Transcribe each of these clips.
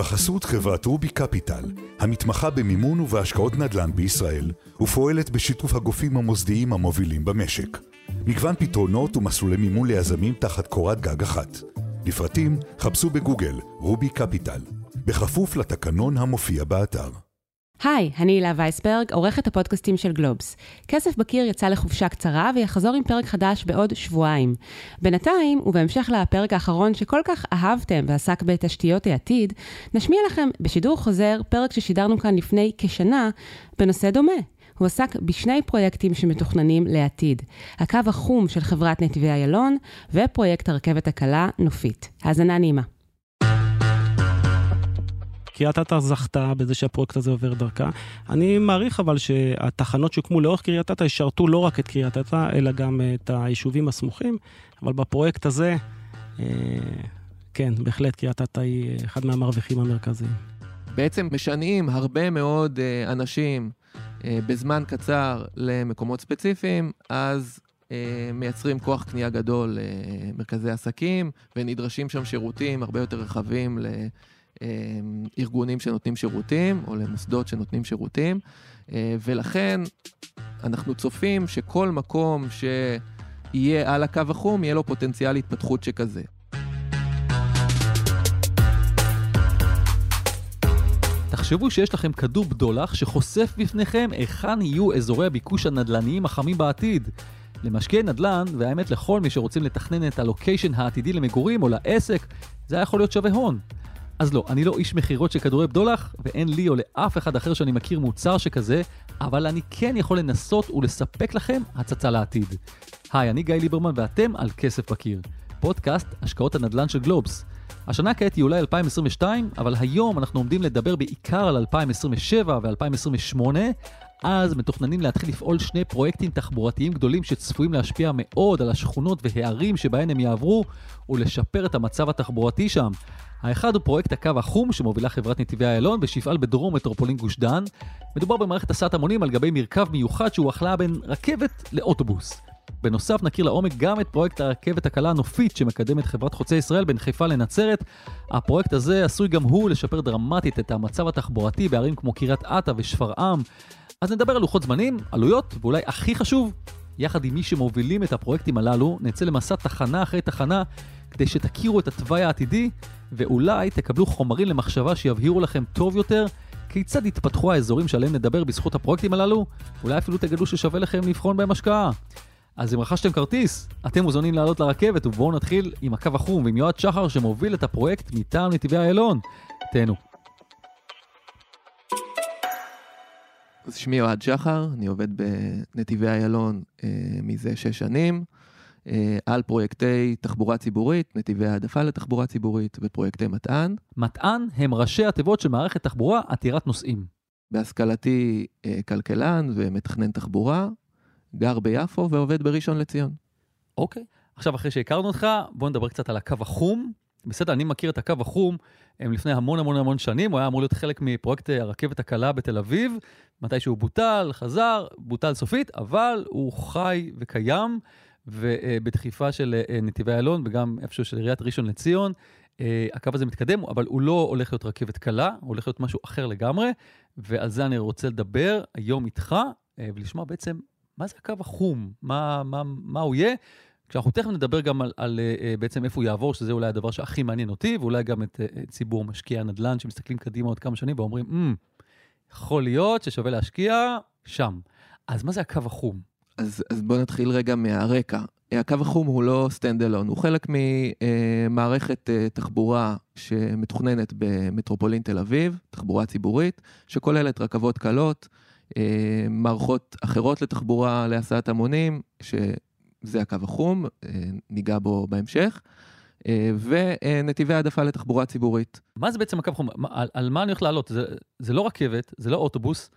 בחסות חברת רובי קפיטל, המתמחה במימון ובהשקעות נדל"ן בישראל, ופועלת בשיתוף הגופים המוסדיים המובילים במשק. מגוון פתרונות ומסלולי מימון ליזמים תחת קורת גג אחת. לפרטים חפשו בגוגל רובי קפיטל, בכפוף לתקנון המופיע באתר. היי, אני הילה וייסברג, עורכת הפודקאסטים של גלובס. כסף בקיר יצא לחופשה קצרה ויחזור עם פרק חדש בעוד שבועיים. בינתיים, ובהמשך לפרק האחרון שכל כך אהבתם ועסק בתשתיות העתיד, נשמיע לכם בשידור חוזר פרק ששידרנו כאן לפני כשנה בנושא דומה. הוא עסק בשני פרויקטים שמתוכננים לעתיד, הקו החום של חברת נתיבי איילון ופרויקט הרכבת הקלה נופית. האזנה נעימה. קריית אתא זכתה בזה שהפרויקט הזה עובר דרכה. אני מעריך אבל שהתחנות שהוקמו לאורך קריית אתא ישרתו לא רק את קריית אתא, אלא גם את היישובים הסמוכים, אבל בפרויקט הזה, אה, כן, בהחלט קריית אתא היא אחד מהמרוויחים המרכזיים. בעצם משנעים הרבה מאוד אה, אנשים אה, בזמן קצר למקומות ספציפיים, אז מייצרים כוח קנייה גדול למרכזי עסקים, ונדרשים שם שירותים הרבה יותר רחבים לארגונים שנותנים שירותים, או למוסדות שנותנים שירותים, ולכן אנחנו צופים שכל מקום שיהיה על הקו החום, יהיה לו פוטנציאל התפתחות שכזה. תחשבו שיש לכם כדור בדולח שחושף בפניכם היכן יהיו אזורי הביקוש הנדל"ניים החמים בעתיד. למשקיעי נדל"ן, והאמת לכל מי שרוצים לתכנן את הלוקיישן העתידי למגורים או לעסק, זה היה יכול להיות שווה הון. אז לא, אני לא איש מכירות של כדורי בדולח, ואין לי או לאף אחד אחר שאני מכיר מוצר שכזה, אבל אני כן יכול לנסות ולספק לכם הצצה לעתיד. היי, אני גיא ליברמן ואתם על כסף בקיר. פודקאסט השקעות הנדל"ן של גלובס. השנה כעת היא אולי 2022, אבל היום אנחנו עומדים לדבר בעיקר על 2027 ו-2028. אז מתוכננים להתחיל לפעול שני פרויקטים תחבורתיים גדולים שצפויים להשפיע מאוד על השכונות והערים שבהן הם יעברו ולשפר את המצב התחבורתי שם. האחד הוא פרויקט הקו החום שמובילה חברת נתיבי איילון ושיפעל בדרום מטרופולין גוש דן. מדובר במערכת הסעת המונים על גבי מרכב מיוחד שהוא החלאה בין רכבת לאוטובוס. בנוסף נכיר לעומק גם את פרויקט הרכבת הקלה הנופית שמקדמת חברת חוצה ישראל בין חיפה לנצרת. הפרויקט הזה עשוי גם הוא לשפר דרמטית את המצב התחבורתי בערים כמו קריית אתא ושפרעם. אז נדבר על לוחות זמנים, עלויות, ואולי הכי חשוב, יחד עם מי שמובילים את הפרויקטים הללו, נצא למסע תחנה אחרי תחנה כדי שתכירו את התוואי העתידי, ואולי תקבלו חומרים למחשבה שיבהירו לכם טוב יותר כיצד יתפתחו האזורים שעליהם נדבר בזכות הפרויקטים הללו, אולי אפילו תגלו ששווה לכם לבחון בהם השקעה. אז אם רכשתם כרטיס, אתם מוזמנים לעלות לרכבת, ובואו נתחיל עם הקו החום ועם יועד שחר שמוביל את הפרויקט מטעם נתיבי איילון. תהנו. אז שמי אוהד שחר, אני עובד בנתיבי איילון אה, מזה שש שנים, על פרויקטי תחבורה ציבורית, נתיבי העדפה לתחבורה ציבורית ופרויקטי מטען. מטען הם ראשי התיבות של מערכת תחבורה עתירת נוסעים. בהשכלתי אה, כלכלן ומתכנן תחבורה, גר ביפו ועובד בראשון לציון. אוקיי. עכשיו, אחרי שהכרנו אותך, בוא נדבר קצת על הקו החום. בסדר, אני מכיר את הקו החום הם לפני המון המון המון שנים, הוא היה אמור להיות חלק מפרויקט הרכבת הקלה בתל אביב, מתי שהוא בוטל, חזר, בוטל סופית, אבל הוא חי וקיים, ובדחיפה של אה, נתיבי איילון וגם איפשהו של עיריית ראשון לציון, אה, הקו הזה מתקדם, אבל הוא לא הולך להיות רכבת קלה, הוא הולך להיות משהו אחר לגמרי, ועל זה אני רוצה לדבר היום איתך, אה, ולשמוע בעצם מה זה הקו החום, מה, מה, מה הוא יהיה. כשאנחנו תכף נדבר גם על, על בעצם איפה הוא יעבור, שזה אולי הדבר שהכי מעניין אותי, ואולי גם את uh, ציבור משקיעי הנדל"ן שמסתכלים קדימה עוד כמה שנים ואומרים, mm, יכול להיות ששווה להשקיע שם. אז מה זה הקו החום? אז, אז בואו נתחיל רגע מהרקע. הקו החום הוא לא stand alone, הוא חלק ממערכת uh, תחבורה שמתוכננת במטרופולין תל אביב, תחבורה ציבורית, שכוללת רכבות קלות, uh, מערכות אחרות לתחבורה להסעת המונים, ש... זה הקו החום, אה, ניגע בו בהמשך, אה, ונתיבי העדפה לתחבורה ציבורית. מה זה בעצם הקו החום? על, על מה אני הולך לעלות? זה, זה לא רכבת, זה לא אוטובוס.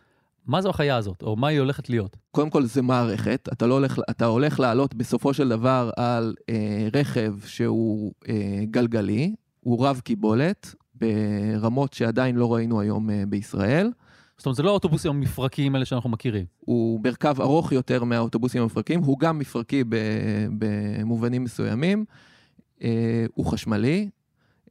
מה זו החיה הזאת, או מה היא הולכת להיות? קודם כל זה מערכת, אתה, לא הולך, אתה הולך לעלות בסופו של דבר על אה, רכב שהוא אה, גלגלי, הוא רב קיבולת, ברמות שעדיין לא ראינו היום אה, בישראל. זאת אומרת, זה לא האוטובוסים המפרקיים האלה שאנחנו מכירים. הוא מרכב ארוך יותר מהאוטובוסים המפרקיים, הוא גם מפרקי במובנים מסוימים. אה, הוא חשמלי,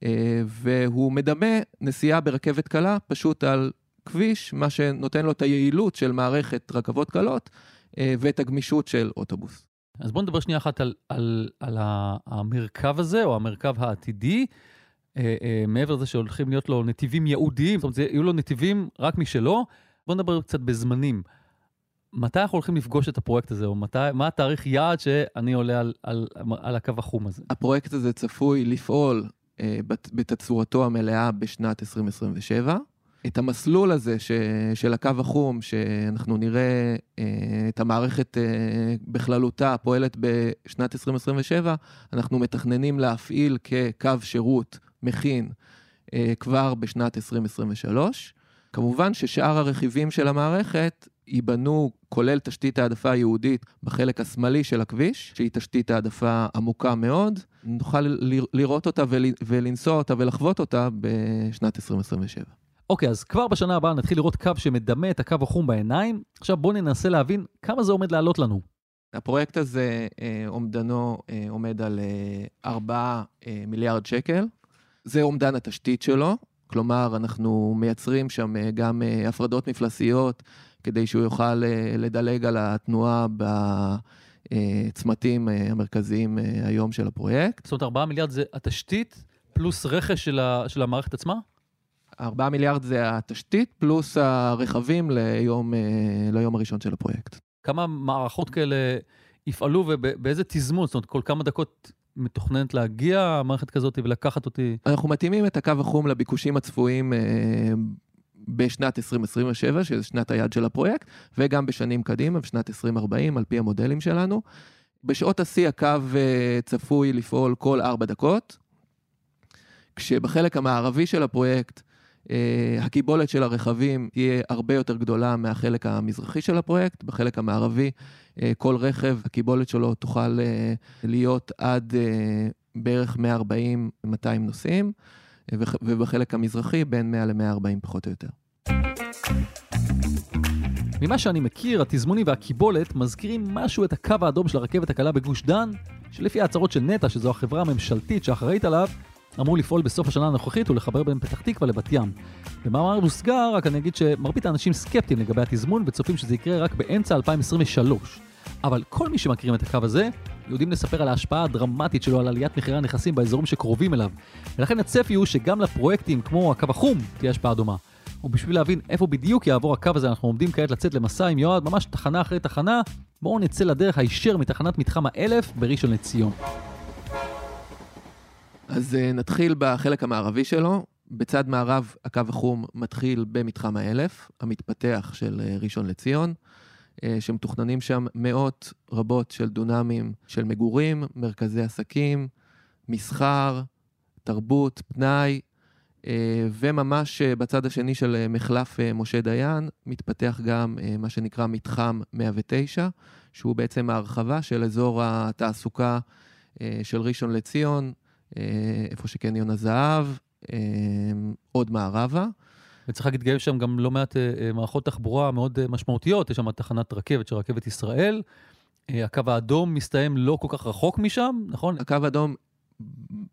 אה, והוא מדמה נסיעה ברכבת קלה פשוט על כביש, מה שנותן לו את היעילות של מערכת רכבות קלות אה, ואת הגמישות של אוטובוס. אז בואו נדבר שנייה אחת על, על, על המרכב הזה, או המרכב העתידי. אה, אה, מעבר לזה שהולכים להיות לו נתיבים ייעודיים, זאת אומרת, יהיו לו נתיבים רק משלו. בואו נדבר קצת בזמנים. מתי אנחנו הולכים לפגוש את הפרויקט הזה, או מתי, מה התאריך יעד שאני עולה על, על, על הקו החום הזה? הפרויקט הזה צפוי לפעול אה, בתצורתו המלאה בשנת 2027. את המסלול הזה ש, של הקו החום, שאנחנו נראה אה, את המערכת אה, בכללותה פועלת בשנת 2027, אנחנו מתכננים להפעיל כקו שירות מכין אה, כבר בשנת 2023. כמובן ששאר הרכיבים של המערכת ייבנו, כולל תשתית העדפה היהודית בחלק השמאלי של הכביש, שהיא תשתית העדפה עמוקה מאוד. נוכל לראות אותה ולנסוע אותה ולחוות אותה בשנת 2027. אוקיי, אז כבר בשנה הבאה נתחיל לראות קו שמדמה את הקו החום בעיניים. עכשיו בואו ננסה להבין כמה זה עומד לעלות לנו. הפרויקט הזה, אה, אומדנו אה, עומד על 4 אה, מיליארד שקל. זה אומדן התשתית שלו, כלומר, אנחנו מייצרים שם גם הפרדות מפלסיות, כדי שהוא יוכל לדלג על התנועה בצמתים המרכזיים היום של הפרויקט. זאת אומרת, 4 מיליארד זה התשתית פלוס רכש של המערכת עצמה? 4 מיליארד זה התשתית, פלוס הרכבים ליום, אה, ליום הראשון של הפרויקט. כמה מערכות כאלה יפעלו ובאיזה תזמון? זאת אומרת, כל כמה דקות מתוכננת להגיע מערכת כזאת ולקחת אותי? אנחנו מתאימים את הקו החום לביקושים הצפויים אה, בשנת 2027, שזה שנת היעד של הפרויקט, וגם בשנים קדימה, בשנת 2040, על פי המודלים שלנו. בשעות השיא הקו אה, צפוי לפעול כל ארבע דקות, כשבחלק המערבי של הפרויקט הקיבולת של הרכבים תהיה הרבה יותר גדולה מהחלק המזרחי של הפרויקט. בחלק המערבי, אה, כל רכב, הקיבולת שלו תוכל אה, להיות עד בערך 140-200 נוסעים, ובחלק המזרחי בין 100 ל-140 פחות או יותר. ממה שאני מכיר, התזמונים והקיבולת מזכירים משהו את הקו האדום של הרכבת הקלה בגוש דן, שלפי ההצהרות של נטע, שזו החברה הממשלתית שאחראית עליו, אמור לפעול בסוף השנה הנוכחית ולחבר בין פתח תקווה לבת ים. במאמר מוסגר, רק אני אגיד שמרבית האנשים סקפטיים לגבי התזמון וצופים שזה יקרה רק באמצע 2023. אבל כל מי שמכירים את הקו הזה, יודעים לספר על ההשפעה הדרמטית שלו על עליית מחירי הנכסים באזורים שקרובים אליו. ולכן הצפי הוא שגם לפרויקטים כמו הקו החום תהיה השפעה דומה. ובשביל להבין איפה בדיוק יעבור הקו הזה, אנחנו עומדים כעת לצאת למסע עם יועד, ממש תחנה אחרי תחנה. בואו נצא לדרך הישר מתחנת מתחם האלף בראשון לציון. אז uh, נתחיל בחלק המערבי שלו. בצד מערב הקו החום מתחיל במתחם האלף, המתפתח של uh, ראשון לציון, uh, שמתוכננים שם מאות רבות של דונמים של מגורים, מרכזי עסקים, מסחר, תרבות, פנאי, uh, וממש uh, בצד השני של uh, מחלף uh, משה דיין מתפתח גם uh, מה שנקרא מתחם 109, שהוא בעצם ההרחבה של אזור התעסוקה של ראשון לציון, איפה שקניון הזהב, אה, עוד מערבה. וצריך להגיד, יש שם גם לא מעט אה, מערכות תחבורה מאוד משמעותיות, יש שם תחנת רכבת של רכבת ישראל. הקו האדום מסתיים לא כל כך רחוק משם, נכון? הקו האדום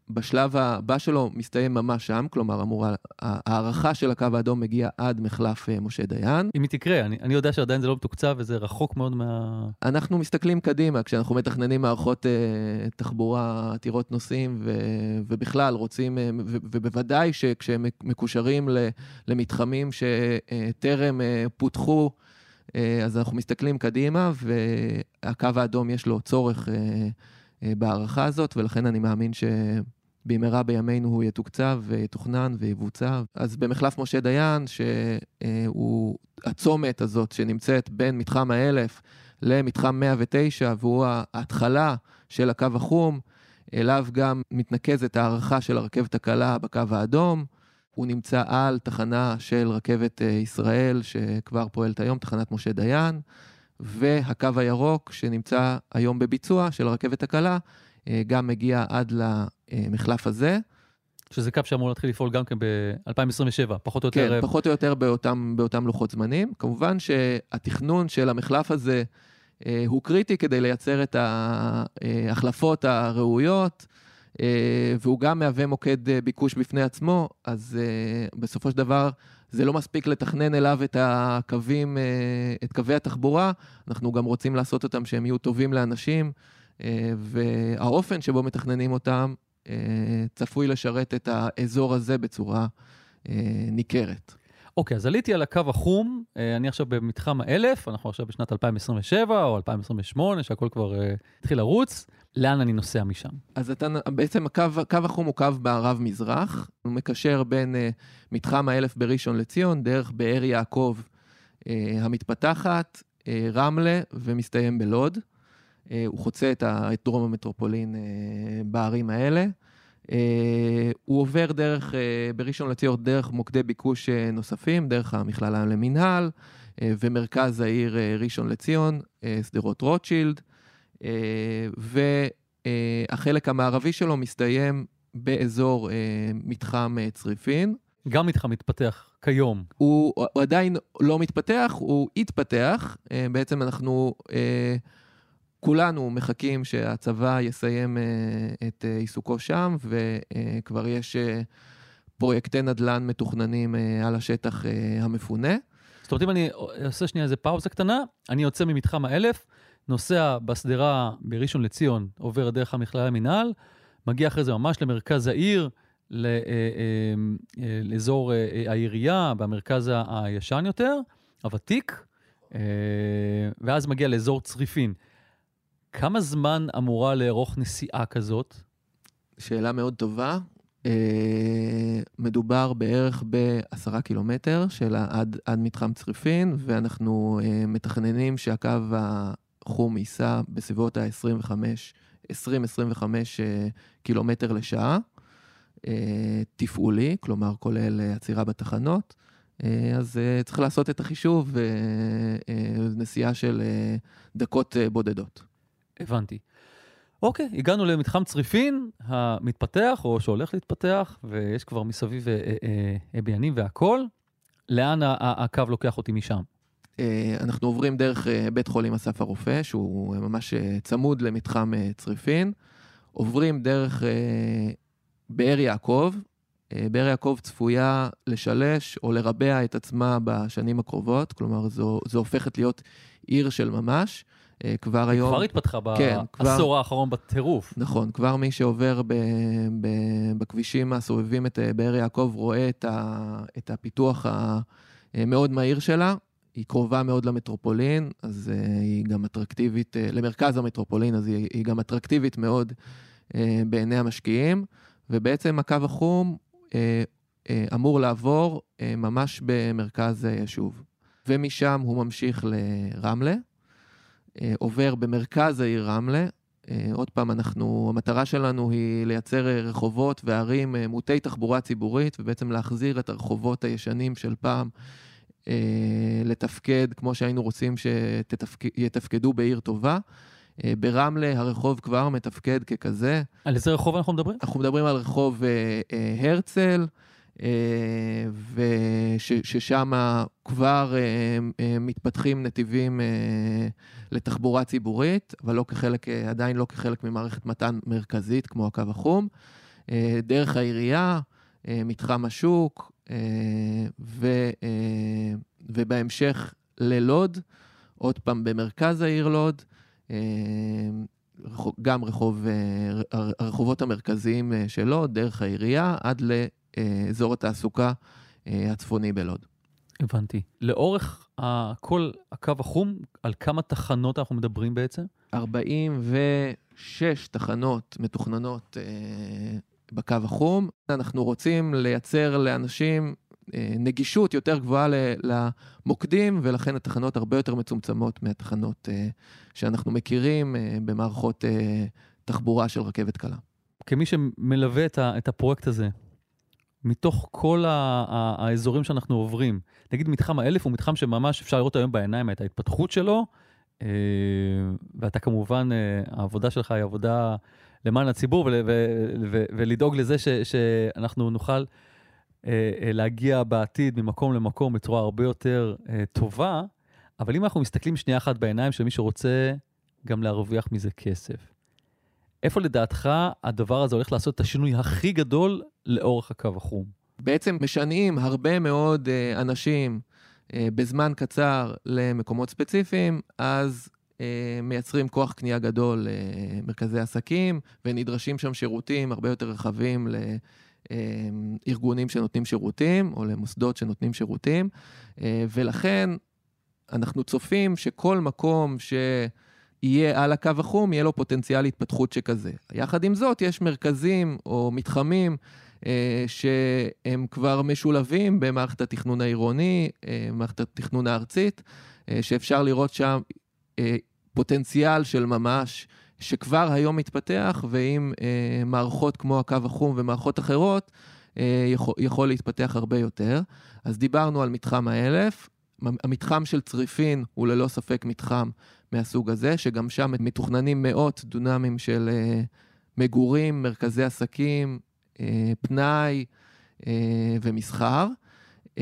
בשלב הבא שלו מסתיים ממש שם, כלומר, אמורה, ההערכה של הקו האדום מגיעה עד מחלף אה, משה דיין. אם היא תקרה, אני, אני יודע שעדיין זה לא מתוקצב וזה רחוק מאוד מה... אנחנו מסתכלים קדימה, כשאנחנו מתכננים מערכות אה, תחבורה עתירות נוסעים, ו, ובכלל רוצים, אה, ו, ובוודאי שכשהם מקושרים ל, למתחמים שטרם אה, פותחו, אה, אז אנחנו מסתכלים קדימה, והקו האדום יש לו צורך... אה, בהערכה הזאת, ולכן אני מאמין שבמהרה בימינו הוא יתוקצב ויתוכנן ויבוצע. אז במחלף משה דיין, שהוא הצומת הזאת שנמצאת בין מתחם האלף למתחם 109, והוא ההתחלה של הקו החום, אליו גם מתנקזת הערכה של הרכבת הקלה בקו האדום. הוא נמצא על תחנה של רכבת אה, ישראל, שכבר פועלת היום, תחנת משה דיין. והקו הירוק שנמצא היום בביצוע של הרכבת הקלה, אה, גם מגיע עד למחלף הזה. שזה קו שאמור להתחיל לפעול גם כן ב-2027, פחות או יותר. כן, אה, פחות או יותר באותם, באותם לוחות זמנים. כמובן שהתכנון של המחלף הזה אה, הוא קריטי כדי לייצר את ההחלפות הראויות אה, והוא גם מהווה מוקד ביקוש בפני עצמו, אז אה, בסופו של דבר זה לא מספיק לתכנן אליו את הקווים, את קווי התחבורה, אנחנו גם רוצים לעשות אותם שהם יהיו טובים לאנשים, והאופן שבו מתכננים אותם צפוי לשרת את האזור הזה בצורה ניכרת. אוקיי, אז עליתי על הקו החום, אה, אני עכשיו במתחם האלף, אנחנו עכשיו בשנת 2027 או 2028, שהכל כבר התחיל לרוץ, לאן אני נוסע משם? אז אתה, בעצם הקו, הקו החום הוא קו מערב-מזרח, הוא מקשר בין uh, מתחם האלף בראשון לציון, דרך באר יעקב uh, המתפתחת, uh, רמלה ומסתיים בלוד. Uh, הוא חוצה את, ה, את דרום המטרופולין uh, בערים האלה. אה, הוא עובר דרך, אה, בראשון לציון, דרך מוקדי ביקוש אה, נוספים, דרך המכללה למינהל ומרכז העיר ראשון לציון, שדרות רוטשילד, והחלק המערבי שלו מסתיים באזור מתחם צריפין. גם מתחם מתפתח כיום. הוא, הוא עדיין לא מתפתח, הוא התפתח. בעצם אנחנו... כולנו מחכים שהצבא יסיים אה, את אה, עיסוקו שם, וכבר יש אה, פרויקטי נדל"ן מתוכננים על השטח המפונה. זאת אומרת, אם אני עושה שנייה איזה פאוזה קטנה, אני יוצא ממתחם האלף, נוסע בשדרה בראשון לציון, עובר דרך המכללה למינהל, מגיע אחרי זה ממש למרכז העיר, לאזור העירייה, במרכז הישן יותר, הוותיק, ואז מגיע לאזור צריפין. כמה זמן אמורה לארוך נסיעה כזאת? שאלה מאוד טובה. אה, מדובר בערך בעשרה קילומטר של עד, עד מתחם צריפין, ואנחנו אה, מתכננים שהקו החום ייסע בסביבות ה-25, 20-25 אה, קילומטר לשעה, תפעולי, כלומר כולל עצירה בתחנות. אז צריך לעשות את החישוב, נסיעה של דקות בודדות. הבנתי. אוקיי, הגענו למתחם צריפין המתפתח, או שהולך להתפתח, ויש כבר מסביב אה, אה, אה, בניינים והכול. לאן הקו לוקח אותי משם? אנחנו עוברים דרך בית חולים אסף הרופא, שהוא ממש צמוד למתחם צריפין. עוברים דרך באר יעקב. באר יעקב צפויה לשלש או לרבע את עצמה בשנים הקרובות, כלומר זו, זו הופכת להיות עיר של ממש. אה, כבר היום... כבר התפתחה כן, בעשור כבר... האחרון בטירוף. נכון, כבר מי שעובר ב, ב, בכבישים הסובבים את אה, באר יעקב רואה את, ה, את הפיתוח המאוד מהיר שלה. היא קרובה מאוד למטרופולין, אז uh, היא גם אטרקטיבית, uh, למרכז המטרופולין, אז היא, היא גם אטרקטיבית מאוד uh, בעיני המשקיעים, ובעצם הקו החום uh, uh, אמור לעבור uh, ממש במרכז היישוב. ומשם הוא ממשיך לרמלה, אה, עובר במרכז העיר רמלה. אה, עוד פעם, אנחנו, המטרה שלנו היא לייצר רחובות וערים מוטי תחבורה ציבורית, ובעצם להחזיר את הרחובות הישנים של פעם לתפקד כמו שהיינו רוצים שיתפקדו בעיר טובה. ברמלה הרחוב כבר מתפקד ככזה. על איזה רחוב אנחנו מדברים? אנחנו מדברים על רחוב הרצל. וששם כבר מתפתחים נתיבים לתחבורה ציבורית, אבל לא כחלק, אה, עדיין לא כחלק ממערכת מתן מרכזית כמו הקו החום. אה, דרך העירייה, אה, מתחם השוק, ו, ובהמשך ללוד, עוד פעם במרכז העיר לוד, גם רחוב, הרחובות המרכזיים של לוד, דרך העירייה, עד לאזור התעסוקה הצפוני בלוד. הבנתי. לאורך כל הקו החום, על כמה תחנות אנחנו מדברים בעצם? 46 תחנות מתוכננות אה, בקו החום. אנחנו רוצים לייצר לאנשים אה, נגישות יותר גבוהה למוקדים, ולכן התחנות הרבה יותר מצומצמות מהתחנות אה, שאנחנו מכירים אה, במערכות תחבורה של רכבת קלה. כמי שמלווה את הפרויקט הזה, מתוך כל האזורים שאנחנו עוברים. נגיד מתחם האלף הוא מתחם שממש אפשר לראות היום בעיניים את ההתפתחות שלו, ואתה כמובן, העבודה שלך היא עבודה למען הציבור ולדאוג לזה ש, שאנחנו נוכל אה, להגיע בעתיד ממקום למקום בצורה הרבה יותר טובה, אבל אם אנחנו מסתכלים שנייה אחת בעיניים של מי שרוצה גם להרוויח מזה כסף, איפה לדעתך הדבר הזה הולך לעשות את השינוי הכי גדול לאורך הקו החום? בעצם משנעים הרבה מאוד uh, אנשים uh, בזמן קצר למקומות ספציפיים, אז מייצרים כוח קנייה גדול למרכזי עסקים, ונדרשים שם שירותים הרבה יותר רחבים לארגונים שנותנים שירותים, או למוסדות שנותנים שירותים, ולכן אנחנו צופים שכל מקום ש... יהיה על הקו החום, יהיה לו פוטנציאל התפתחות שכזה. יחד עם זאת, יש מרכזים או מתחמים אה, שהם כבר משולבים במערכת התכנון העירוני, אה, מערכת התכנון הארצית, אה, שאפשר לראות שם אה, פוטנציאל של ממש, שכבר היום מתפתח, ועם אה, מערכות כמו הקו החום ומערכות אחרות, אה, יכול, יכול להתפתח הרבה יותר. אז דיברנו על מתחם האלף. המתחם של צריפין הוא ללא ספק מתחם מהסוג הזה, שגם שם מתוכננים מאות דונמים של uh, מגורים, מרכזי עסקים, uh, פנאי uh, ומסחר. Uh,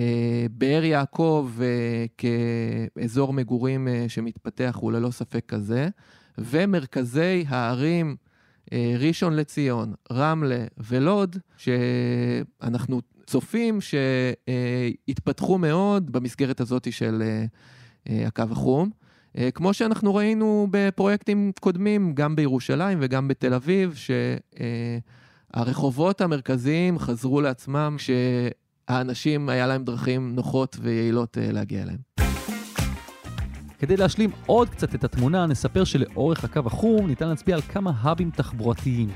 באר יעקב uh, כאזור מגורים uh, שמתפתח הוא ללא ספק כזה, ומרכזי הערים ראשון לציון, רמלה ולוד, שאנחנו צופים שיתפתחו מאוד במסגרת הזאת של הקו החום. אה, כמו שאנחנו ראינו בפרויקטים קודמים, גם בירושלים וגם בתל אביב, שהרחובות המרכזיים חזרו לעצמם כשהאנשים, היה להם דרכים נוחות ויעילות אה, להגיע אליהם. כדי להשלים עוד קצת את התמונה, נספר שלאורך הקו החום ניתן להצביע על כמה האבים תחבורתיים.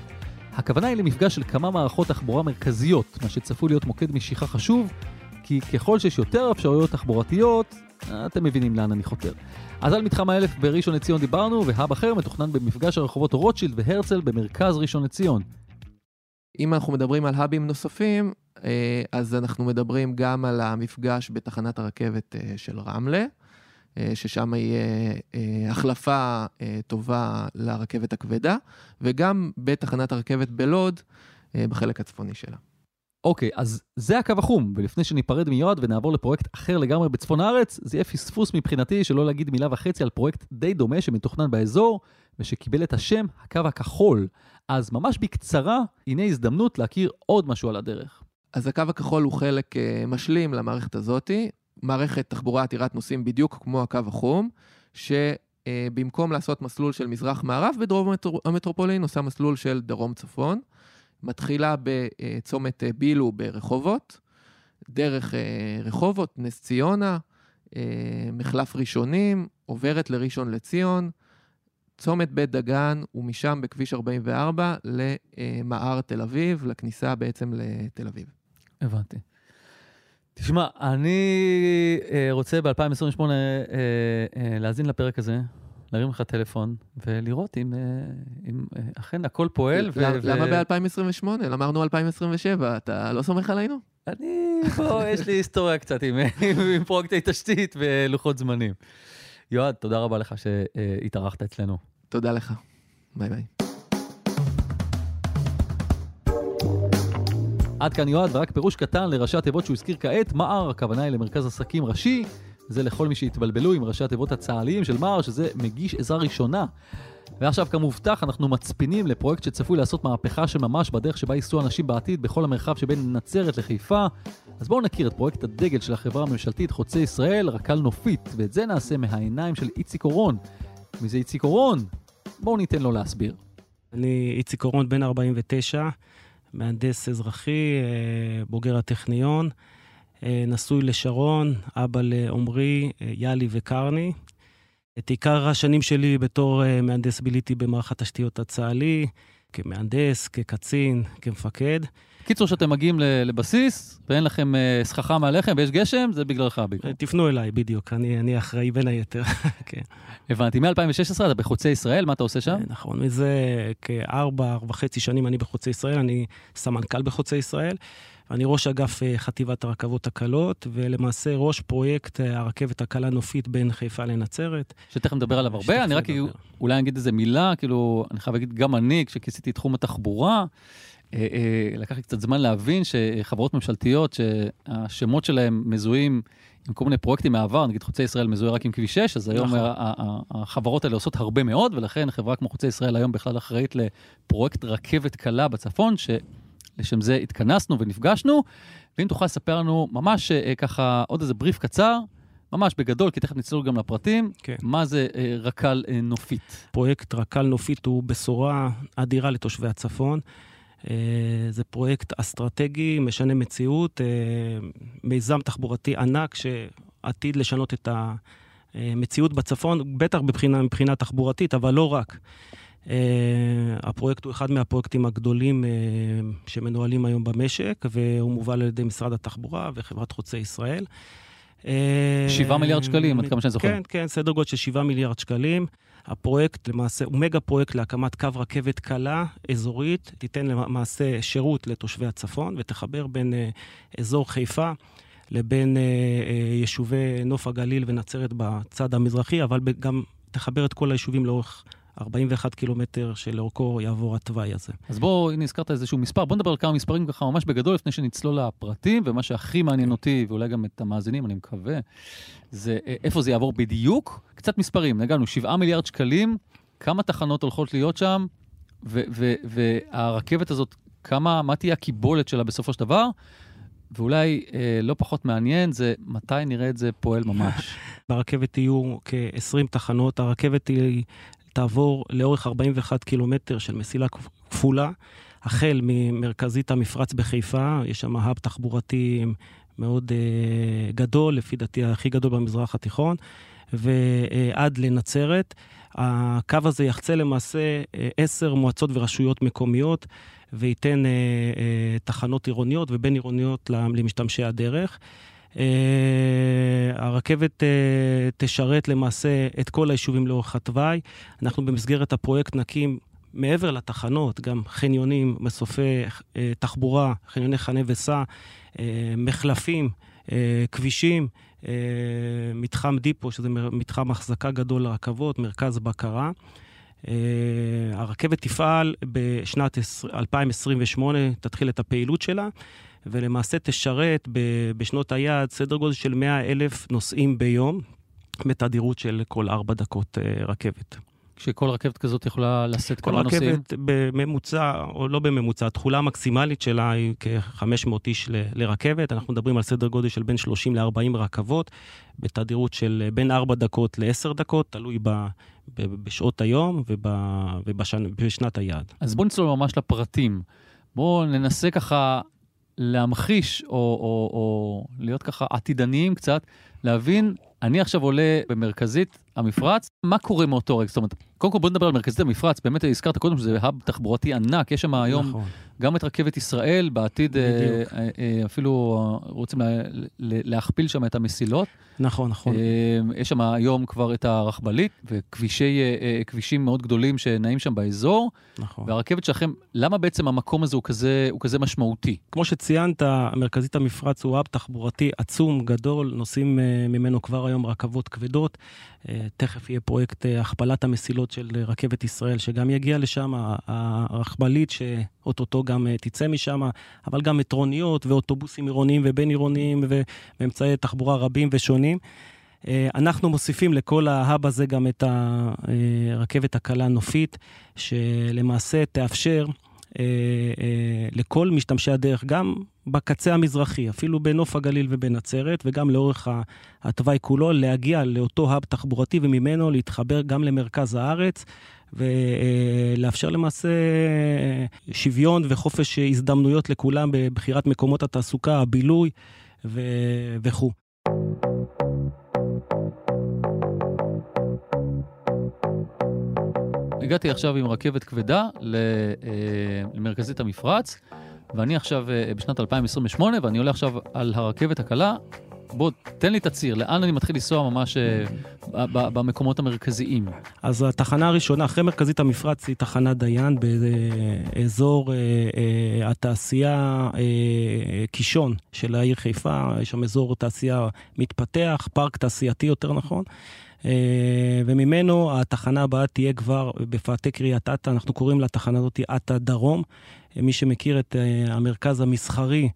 הכוונה היא למפגש של כמה מערכות תחבורה מרכזיות, מה שצפוי להיות מוקד משיכה חשוב, כי ככל שיש יותר אפשרויות תחבורתיות, אתם מבינים לאן אני חותר. אז על מתחם האלף בראשון לציון דיברנו, והאב אחר מתוכנן במפגש הרחובות רוטשילד והרצל במרכז ראשון לציון. אם אנחנו מדברים על האבים נוספים, אה, אז אנחנו מדברים גם על המפגש בתחנת הרכבת אה, של רמלה, אה, ששם יהיה החלפה טובה לרכבת הכבדה, וגם בתחנת הרכבת בלוד, בחלק הצפוני שלה. אוקיי, אז זה הקו החום, ולפני שניפרד מיועד ונעבור לפרויקט אחר לגמרי בצפון הארץ, זה יהיה פספוס מבחינתי שלא להגיד מילה וחצי על פרויקט די דומה שמתוכנן באזור, ושקיבל את השם הקו הכחול. אז ממש בקצרה, הנה הזדמנות להכיר עוד משהו על הדרך. אז הקו הכחול הוא חלק uh, משלים למערכת הזאתי, מערכת תחבורה עתירת נוסעים בדיוק כמו הקו החום, שבמקום uh, לעשות מסלול של מזרח-מערב בדרום המטרופולין, עושה מסלול של דרום-צפון. מתחילה בצומת אה, בילו ברחובות, דרך אה, רחובות, נס ציונה, אה, מחלף ראשונים, עוברת לראשון לציון, צומת בית דגן, ומשם בכביש 44 למער תל אביב, לכניסה בעצם לתל אביב. הבנתי. תשמע, אני רוצה ב-2028 להאזין לפרק הזה, להרים לך טלפון ולראות אם, אה, אם אה, אכן הכל פועל. ו- למה ו- ב-2028? אמרנו 2027, אתה לא סומך עלינו? אני, פה, יש לי היסטוריה קצת עם, עם פרויקטי תשתית ולוחות זמנים. יועד, תודה רבה לך שהתארחת אצלנו. תודה לך. ביי ביי. עד כאן יועד, ורק פירוש קטן לראשי התיבות שהוא הזכיר כעת, מע"ר, הכוונה היא למרכז עסקים ראשי, זה לכל מי שהתבלבלו עם ראשי התיבות הצה"ליים של מר, שזה מגיש עזרה ראשונה. ועכשיו, כמובטח, אנחנו מצפינים לפרויקט שצפוי לעשות מהפכה של ממש בדרך שבה ייסעו אנשים בעתיד בכל המרחב שבין נצרת לחיפה. אז בואו נכיר את פרויקט הדגל של החברה הממשלתית חוצה ישראל, רק"ל נופית, ואת זה נעשה מהעיניים של איציק אורון. מי זה איציק אורון? בואו ניתן לו להסביר. אני איציק אורון, בן 49, מהנדס אזרחי, אה, בוגר הטכניון. אה, נשוי לשרון, אבא לעומרי, אה, יאלי וקרני. את עיקר השנים שלי בתור אה, מהנדס ביליתי במערך התשתיות הצה"לי, כמהנדס, כקצין, כמפקד. קיצור, שאתם מגיעים לבסיס ואין לכם סככה מהלחם ויש גשם, זה בגללך בעיקר. תפנו אליי, בדיוק, אני, אני אחראי בין היתר, כן. הבנתי, מ-2016 אתה בחוצה ישראל, מה אתה עושה שם? נכון, מזה כארבע, ארבע וחצי שנים אני בחוצה ישראל, אני סמנכ"ל בחוצה ישראל. אני ראש אגף אה, חטיבת הרכבות הקלות, ולמעשה ראש פרויקט אה, הרכבת הקלה נופית בין חיפה לנצרת. שתכף נדבר עליו הרבה, אני רק. אולי אגיד איזה מילה, כאילו, אני חייב להגיד, גם אני, כשכיסיתי את תחום התחבורה, אה, אה, לקח לי קצת זמן להבין שחברות ממשלתיות שהשמות שלהם מזוהים עם כל מיני פרויקטים מהעבר, נגיד חוצה ישראל מזוהה רק עם כביש 6, אז היום נכון. החברות האלה עושות הרבה מאוד, ולכן חברה כמו חוצה ישראל היום בכלל אחראית לפרויקט רכבת קלה בצפון, שלשם זה התכנסנו ונפגשנו. ואם תוכל לספר לנו ממש אה, ככה עוד איזה בריף קצר, ממש בגדול, כי תכף נצלול גם לפרטים, כן. מה זה אה, רק"ל אה, נופית. פרויקט רק"ל נופית הוא בשורה אדירה לתושבי הצפון. אה, זה פרויקט אסטרטגי, משנה מציאות, אה, מיזם תחבורתי ענק שעתיד לשנות את המציאות בצפון, בטח מבחינה, מבחינה תחבורתית, אבל לא רק. אה, הפרויקט הוא אחד מהפרויקטים הגדולים אה, שמנוהלים היום במשק, והוא מובל על ידי משרד התחבורה וחברת חוצה ישראל. אה, שבעה מיליארד שקלים, עד כמה שאני זוכר. כן, כן, סדר גודל של 7 מיליארד שקלים. הפרויקט למעשה הוא מגה פרויקט להקמת קו רכבת קלה אזורית, תיתן למעשה שירות לתושבי הצפון ותחבר בין אה, אזור חיפה לבין אה, אה, יישובי נוף הגליל ונצרת בצד המזרחי, אבל גם תחבר את כל היישובים לאורך 41 קילומטר שלאורכו יעבור התוואי הזה. אז בוא, הנה הזכרת איזשהו מספר, בוא נדבר על כמה מספרים ככה ממש בגדול לפני שנצלול לפרטים, ומה שהכי מעניין אותי, ואולי גם את המאזינים, אני מקווה, זה אה, איפה זה יעבור בדיוק. קצת מספרים, נגענו 7 מיליארד שקלים, כמה תחנות הולכות להיות שם, ו- ו- והרכבת הזאת, כמה, מה תהיה הקיבולת שלה בסופו של דבר, ואולי אה, לא פחות מעניין זה מתי נראה את זה פועל ממש. ברכבת יהיו כ-20 תחנות, הרכבת היא תעבור לאורך 41 קילומטר של מסילה כפ- כפולה, החל ממרכזית המפרץ בחיפה, יש שם האב תחבורתי מאוד uh, גדול, לפי דעתי הכי גדול במזרח התיכון, ועד לנצרת. הקו הזה יחצה למעשה אה, עשר מועצות ורשויות מקומיות, וייתן uh, uh, תחנות עירוניות ובין עירוניות למשתמשי הדרך. Uh, הרכבת uh, תשרת למעשה את כל היישובים לאורך התוואי. אנחנו במסגרת הפרויקט נקים מעבר לתחנות, גם חניונים, מסופי uh, תחבורה, חניוני חנה וסע, uh, מחלפים, uh, כבישים, uh, מתחם דיפו, שזה מתחם החזקה גדול לרכבות, מרכז בקרה. Uh, הרכבת תפעל בשנת 2028, תתחיל את הפעילות שלה. ולמעשה תשרת ב- בשנות היעד סדר גודל של 100 אלף נוסעים ביום, בתדירות של כל ארבע דקות אה, רכבת. כשכל רכבת כזאת יכולה לשאת כל כמה נוסעים. רכבת בממוצע, או לא בממוצע, התכולה המקסימלית שלה היא כ-500 איש ל- לרכבת. אנחנו מדברים על סדר גודל של בין 30 ל-40 רכבות, בתדירות של בין 4 דקות ל-10 דקות, תלוי ב, ב, בשעות היום ובשנת היעד. אז בוא נצלול ממש לפרטים. בואו ננסה ככה להמחיש, או, או, או להיות ככה עתידניים קצת, להבין, אני עכשיו עולה במרכזית המפרץ, מה קורה מאותו רגע? זאת אומרת, קודם כל בוא נדבר על מרכזית המפרץ, באמת הזכרת קודם שזה האב תחבורתי ענק, יש שם היום נכון. גם את רכבת ישראל, בעתיד אה, בדיוק. אה, אה, אפילו רוצים לה, להכפיל שם את המסילות. נכון, נכון. יש שם היום כבר את הרכבלית וכבישים מאוד גדולים שנעים שם באזור, נכון. והרכבת שלכם, למה בעצם המקום הזה הוא כזה, הוא כזה משמעותי? כמו שציינת, מרכזית המפרץ הוא hub תחבורתי עצום, גדול, נוסעים ממנו כבר היום רכבות כבדות. תכף יהיה פרויקט הכפלת המסילות של רכבת ישראל, שגם יגיע לשם, הרכבלית שאו-טו-טו גם אה, תצא משם, אבל גם מטרוניות ואוטובוסים עירוניים ובין עירוניים ואמצעי תחבורה רבים ושונים. אה, אנחנו מוסיפים לכל ההאב הזה גם את הרכבת הקלה נופית, שלמעשה תאפשר אה, אה, לכל משתמשי הדרך, גם בקצה המזרחי, אפילו בנוף הגליל ובנצרת, וגם לאורך התוואי כולו, להגיע לאותו האב תחבורתי וממנו להתחבר גם למרכז הארץ. ולאפשר למעשה שוויון וחופש הזדמנויות לכולם בבחירת מקומות התעסוקה, הבילוי ו- וכו'. הגעתי עכשיו עם רכבת כבדה אה, למרכזית המפרץ, ואני עכשיו אה, בשנת 2028, ואני עולה עכשיו על הרכבת הקלה. בוא, תן לי את הציר, לאן אני מתחיל לנסוע ממש אה, במקומות המרכזיים? אז התחנה הראשונה, אחרי מרכזית המפרץ, היא תחנת דיין באזור אה, התעשייה קישון של העיר חיפה, יש שם אזור תעשייה מתפתח, פארק תעשייתי יותר נכון. אה, וממנו התחנה הבאה תהיה כבר בפאתי קריית אתא, אנחנו קוראים לתחנה הזאת אתא דרום. מי שמכיר את אה, המרכז המסחרי,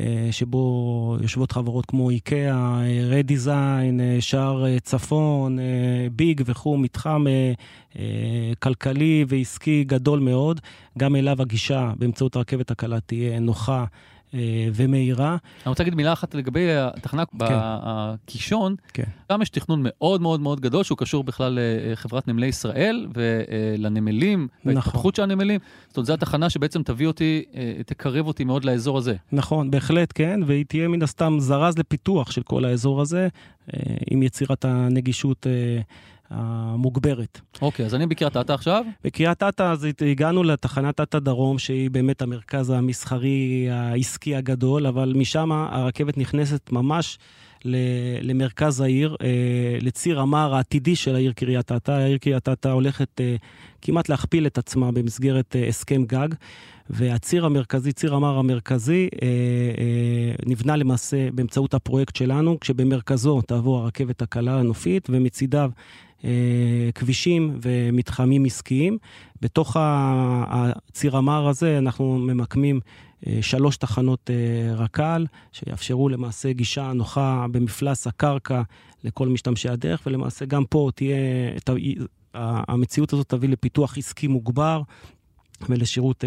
אה, שבו יושבות חברות כמו איקאה, רדיזיין, שער צפון, ביג וכו', מתחם כלכלי ועסקי גדול מאוד. גם אליו הגישה באמצעות הרכבת הקלה תהיה נוחה. אה, ומהירה. אני רוצה להגיד מילה אחת לגבי התחנה בקישון. כן. גם יש תכנון מאוד מאוד מאוד גדול, שהוא קשור בכלל לחברת נמלי ישראל ולנמלים, נכון. וההתפתחות של הנמלים. זאת אומרת, זו התחנה שבעצם תביא אותי, אה, תקרב אותי מאוד לאזור הזה. נכון, בהחלט כן, והיא תהיה מן הסתם זרז לפיתוח של כל האזור הזה, אה, עם יצירת הנגישות. המוגברת. אוקיי, אז אני בקריית אתא עכשיו. בקריית אתא, אז הגענו לתחנת אתא דרום, שהיא באמת המרכז המסחרי העסקי הגדול, אבל משם הרכבת נכנסת ממש למרכז העיר, אה, לציר המר העתידי של העיר קריית אתא. העיר קריית אתא הולכת אה, כמעט להכפיל את עצמה במסגרת אה, הסכם גג. והציר המרכזי, ציר המר המרכזי, נבנה למעשה באמצעות הפרויקט שלנו, כשבמרכזו תעבור הרכבת הקלה הנופית, ומצידיו כבישים ומתחמים עסקיים. בתוך הציר המר הזה אנחנו ממקמים אה, שלוש תחנות אה, רק"ל, שיאפשרו למעשה גישה נוחה במפלס הקרקע לכל משתמשי הדרך, ולמעשה גם פה תהיה, המציאות הזאת תביא לפיתוח עסקי מוגבר ולשירות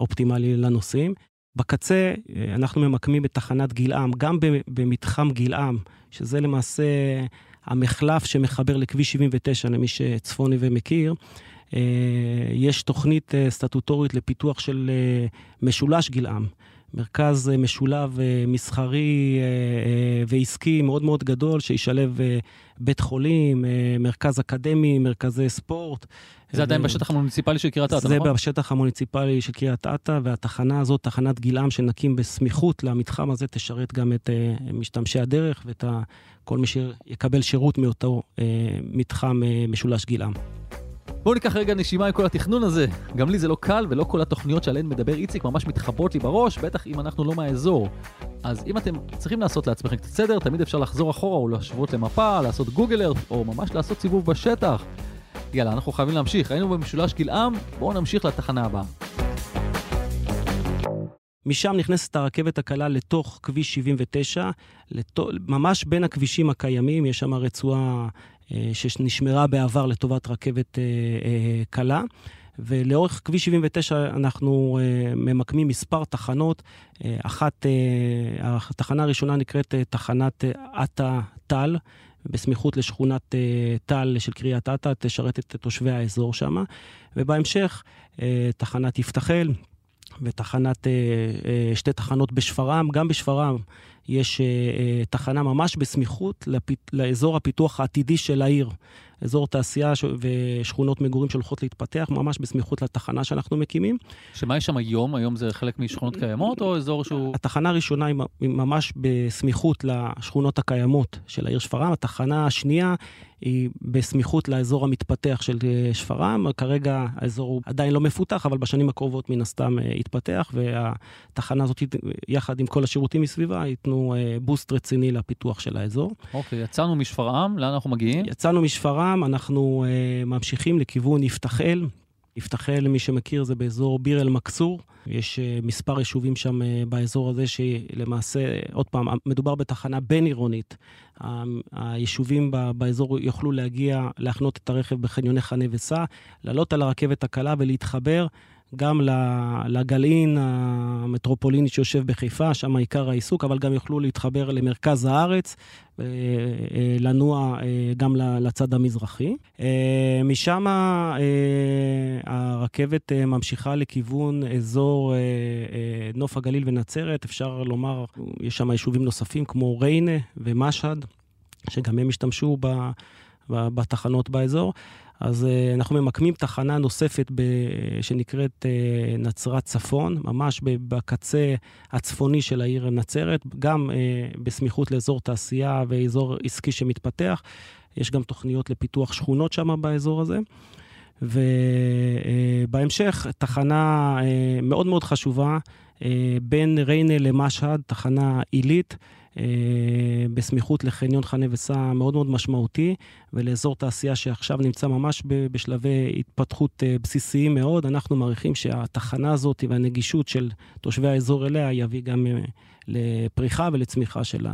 אופטימלי לנוסעים. בקצה אנחנו ממקמים את תחנת גילעם, גם במתחם גילעם, שזה למעשה המחלף שמחבר לכביש 79, למי שצפוני ומכיר. אה, יש תוכנית אה, סטטוטורית לפיתוח של אה, משולש גילעם. מרכז משולב מסחרי ועסקי מאוד מאוד גדול, שישלב בית חולים, מרכז אקדמי, מרכזי ספורט. זה עדיין בשטח המוניציפלי של קריית אתא, נכון? זה בשטח המוניציפלי של קריית אתא, והתחנה הזאת, תחנת גילעם, שנקים בסמיכות למתחם הזה, תשרת גם את משתמשי הדרך ואת כל מי שיקבל שירות מאותו מתחם משולש גילעם. בואו ניקח רגע נשימה עם כל התכנון הזה. גם לי זה לא קל, ולא כל התוכניות שעליהן מדבר איציק ממש מתחברות לי בראש, בטח אם אנחנו לא מהאזור. אז אם אתם צריכים לעשות לעצמכם קצת סדר, תמיד אפשר לחזור אחורה או להשוות למפה, לעשות גוגל ארט, או ממש לעשות סיבוב בשטח. יאללה, אנחנו חייבים להמשיך. היינו במשולש גלעם, בואו נמשיך לתחנה הבאה. משם נכנסת הרכבת הקלה לתוך כביש 79, לתו, ממש בין הכבישים הקיימים, יש שם רצועה שנשמרה בעבר לטובת רכבת אה, אה, קלה. ולאורך כביש 79 אנחנו ממקמים מספר תחנות. אחת, התחנה הראשונה נקראת תחנת עטה טל, בסמיכות לשכונת טל של קריית אתא, תשרת את תושבי האזור שם. ובהמשך, uh, תחנת יפתחאל ותחנת, שתי תחנות בשפרעם. גם בשפרעם יש uh, תחנה ממש בסמיכות. לאזור הפיתוח העתידי של העיר. אזור תעשייה ש... ושכונות מגורים שהולכות להתפתח, ממש בסמיכות לתחנה שאנחנו מקימים. שמה יש שם היום? היום זה חלק משכונות קיימות או אזור שהוא... התחנה הראשונה היא ממש בסמיכות לשכונות הקיימות של העיר שפרעם. התחנה השנייה היא בסמיכות לאזור המתפתח של אה, שפרעם. כרגע האזור הוא עדיין לא מפותח, אבל בשנים הקרובות מן הסתם אה, יתפתח, והתחנה הזאת, יחד עם כל השירותים מסביבה, ייתנו בוסט אה, רציני לפיתוח של האזור. אוקיי, יצאנו משפרעם, לאן אנחנו מגיעים? יצאנו משפרעם, אנחנו ממשיכים לכיוון יפתחאל. יפתחאל, מי שמכיר, זה באזור ביר אל-מכסור. יש uh, מספר יישובים שם uh, באזור הזה, שלמעשה, עוד פעם, מדובר בתחנה בין-עירונית. Uh, היישובים ב- באזור יוכלו להגיע, להחנות את הרכב בחניוני חנה וסע, לעלות על הרכבת הקלה ולהתחבר גם לגלעין המטרופוליני שיושב בחיפה, שם עיקר העיסוק, אבל גם יוכלו להתחבר למרכז הארץ, אה, אה, לנוע אה, גם לצד המזרחי. משם הרכבת ממשיכה לכיוון אזור נוף הגליל ונצרת, אפשר לומר, יש שם יישובים נוספים כמו ריינה ומשהד, שגם הם השתמשו בתחנות באזור. אז uh, אנחנו ממקמים תחנה נוספת ב, שנקראת uh, נצרת צפון, ממש בקצה הצפוני של העיר נצרת, גם uh, בסמיכות לאזור תעשייה ואזור עסקי שמתפתח. יש גם תוכניות לפיתוח שכונות שם באזור הזה. ובהמשך, uh, תחנה uh, מאוד מאוד חשובה uh, בין ריינה למשהד, תחנה עילית. אה, בסמיכות לחניון חנה וסע מאוד מאוד משמעותי, ולאזור תעשייה שעכשיו נמצא ממש בשלבי התפתחות אה, בסיסיים מאוד. אנחנו מעריכים שהתחנה הזאת והנגישות של תושבי האזור אליה יביא גם אה, לפריחה ולצמיחה של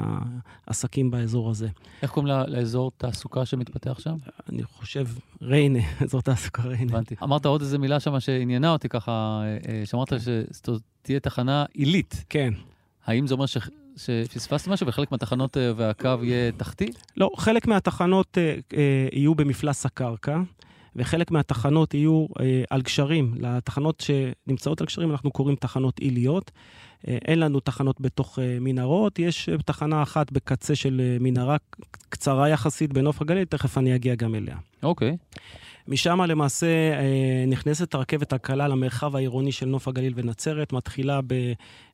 העסקים באזור הזה. איך קוראים לאזור תעסוקה שמתפתח שם? אני חושב ריינה, אזור תעסוקה ריינה. הבנתי. אמרת עוד איזה מילה שם שעניינה אותי ככה, שאמרת שתהיה תחנה עילית. כן. האם זה אומר ש... שפספסת משהו וחלק מהתחנות אה, והקו יהיה תחתי? לא, חלק מהתחנות אה, אה, יהיו במפלס הקרקע. וחלק מהתחנות יהיו אה, על גשרים. לתחנות שנמצאות על גשרים אנחנו קוראים תחנות עיליות. אה, אין לנו תחנות בתוך אה, מנהרות, יש אה, תחנה אחת בקצה של אה, מנהרה קצרה יחסית בנוף הגליל, תכף אני אגיע גם אליה. אוקיי. משם למעשה אה, נכנסת הרכבת הקלה למרחב העירוני של נוף הגליל ונצרת, מתחילה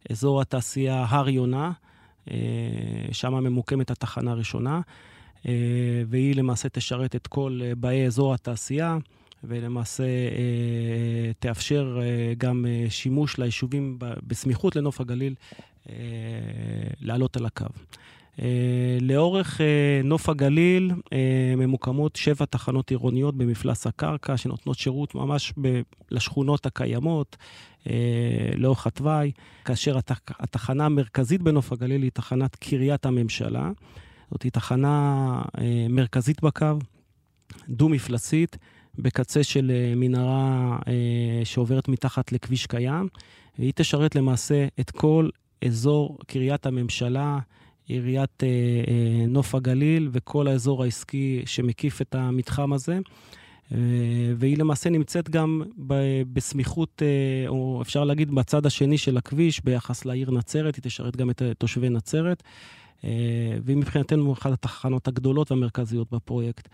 באזור התעשייה הר יונה. אה, שם ממוקמת התחנה הראשונה, אה, והיא למעשה תשרת את כל אה, באי אזור התעשייה. ולמעשה תאפשר גם שימוש ליישובים בסמיכות לנוף הגליל לעלות על הקו. לאורך נוף הגליל ממוקמות שבע תחנות עירוניות במפלס הקרקע, שנותנות שירות ממש לשכונות הקיימות, אה, לאורך התוואי, כאשר התח, התחנה המרכזית בנוף הגליל היא תחנת קריית הממשלה. זאת היא תחנה אה, מרכזית בקו, דו-מפלסית, בקצה של אה, מנהרה אה, שעוברת מתחת לכביש קיים, והיא תשרת למעשה את כל אזור קריית הממשלה, עיריית אה, אה, נוף הגליל וכל האזור העסקי שמקיף את המתחם הזה. אה, והיא למעשה נמצאת גם בסמיכות, או אפשר להגיד בצד השני של הכביש, ביחס לעיר נצרת, היא תשרת גם את תושבי נצרת, והיא מבחינתנו אחת התחנות הגדולות והמרכזיות בפרויקט.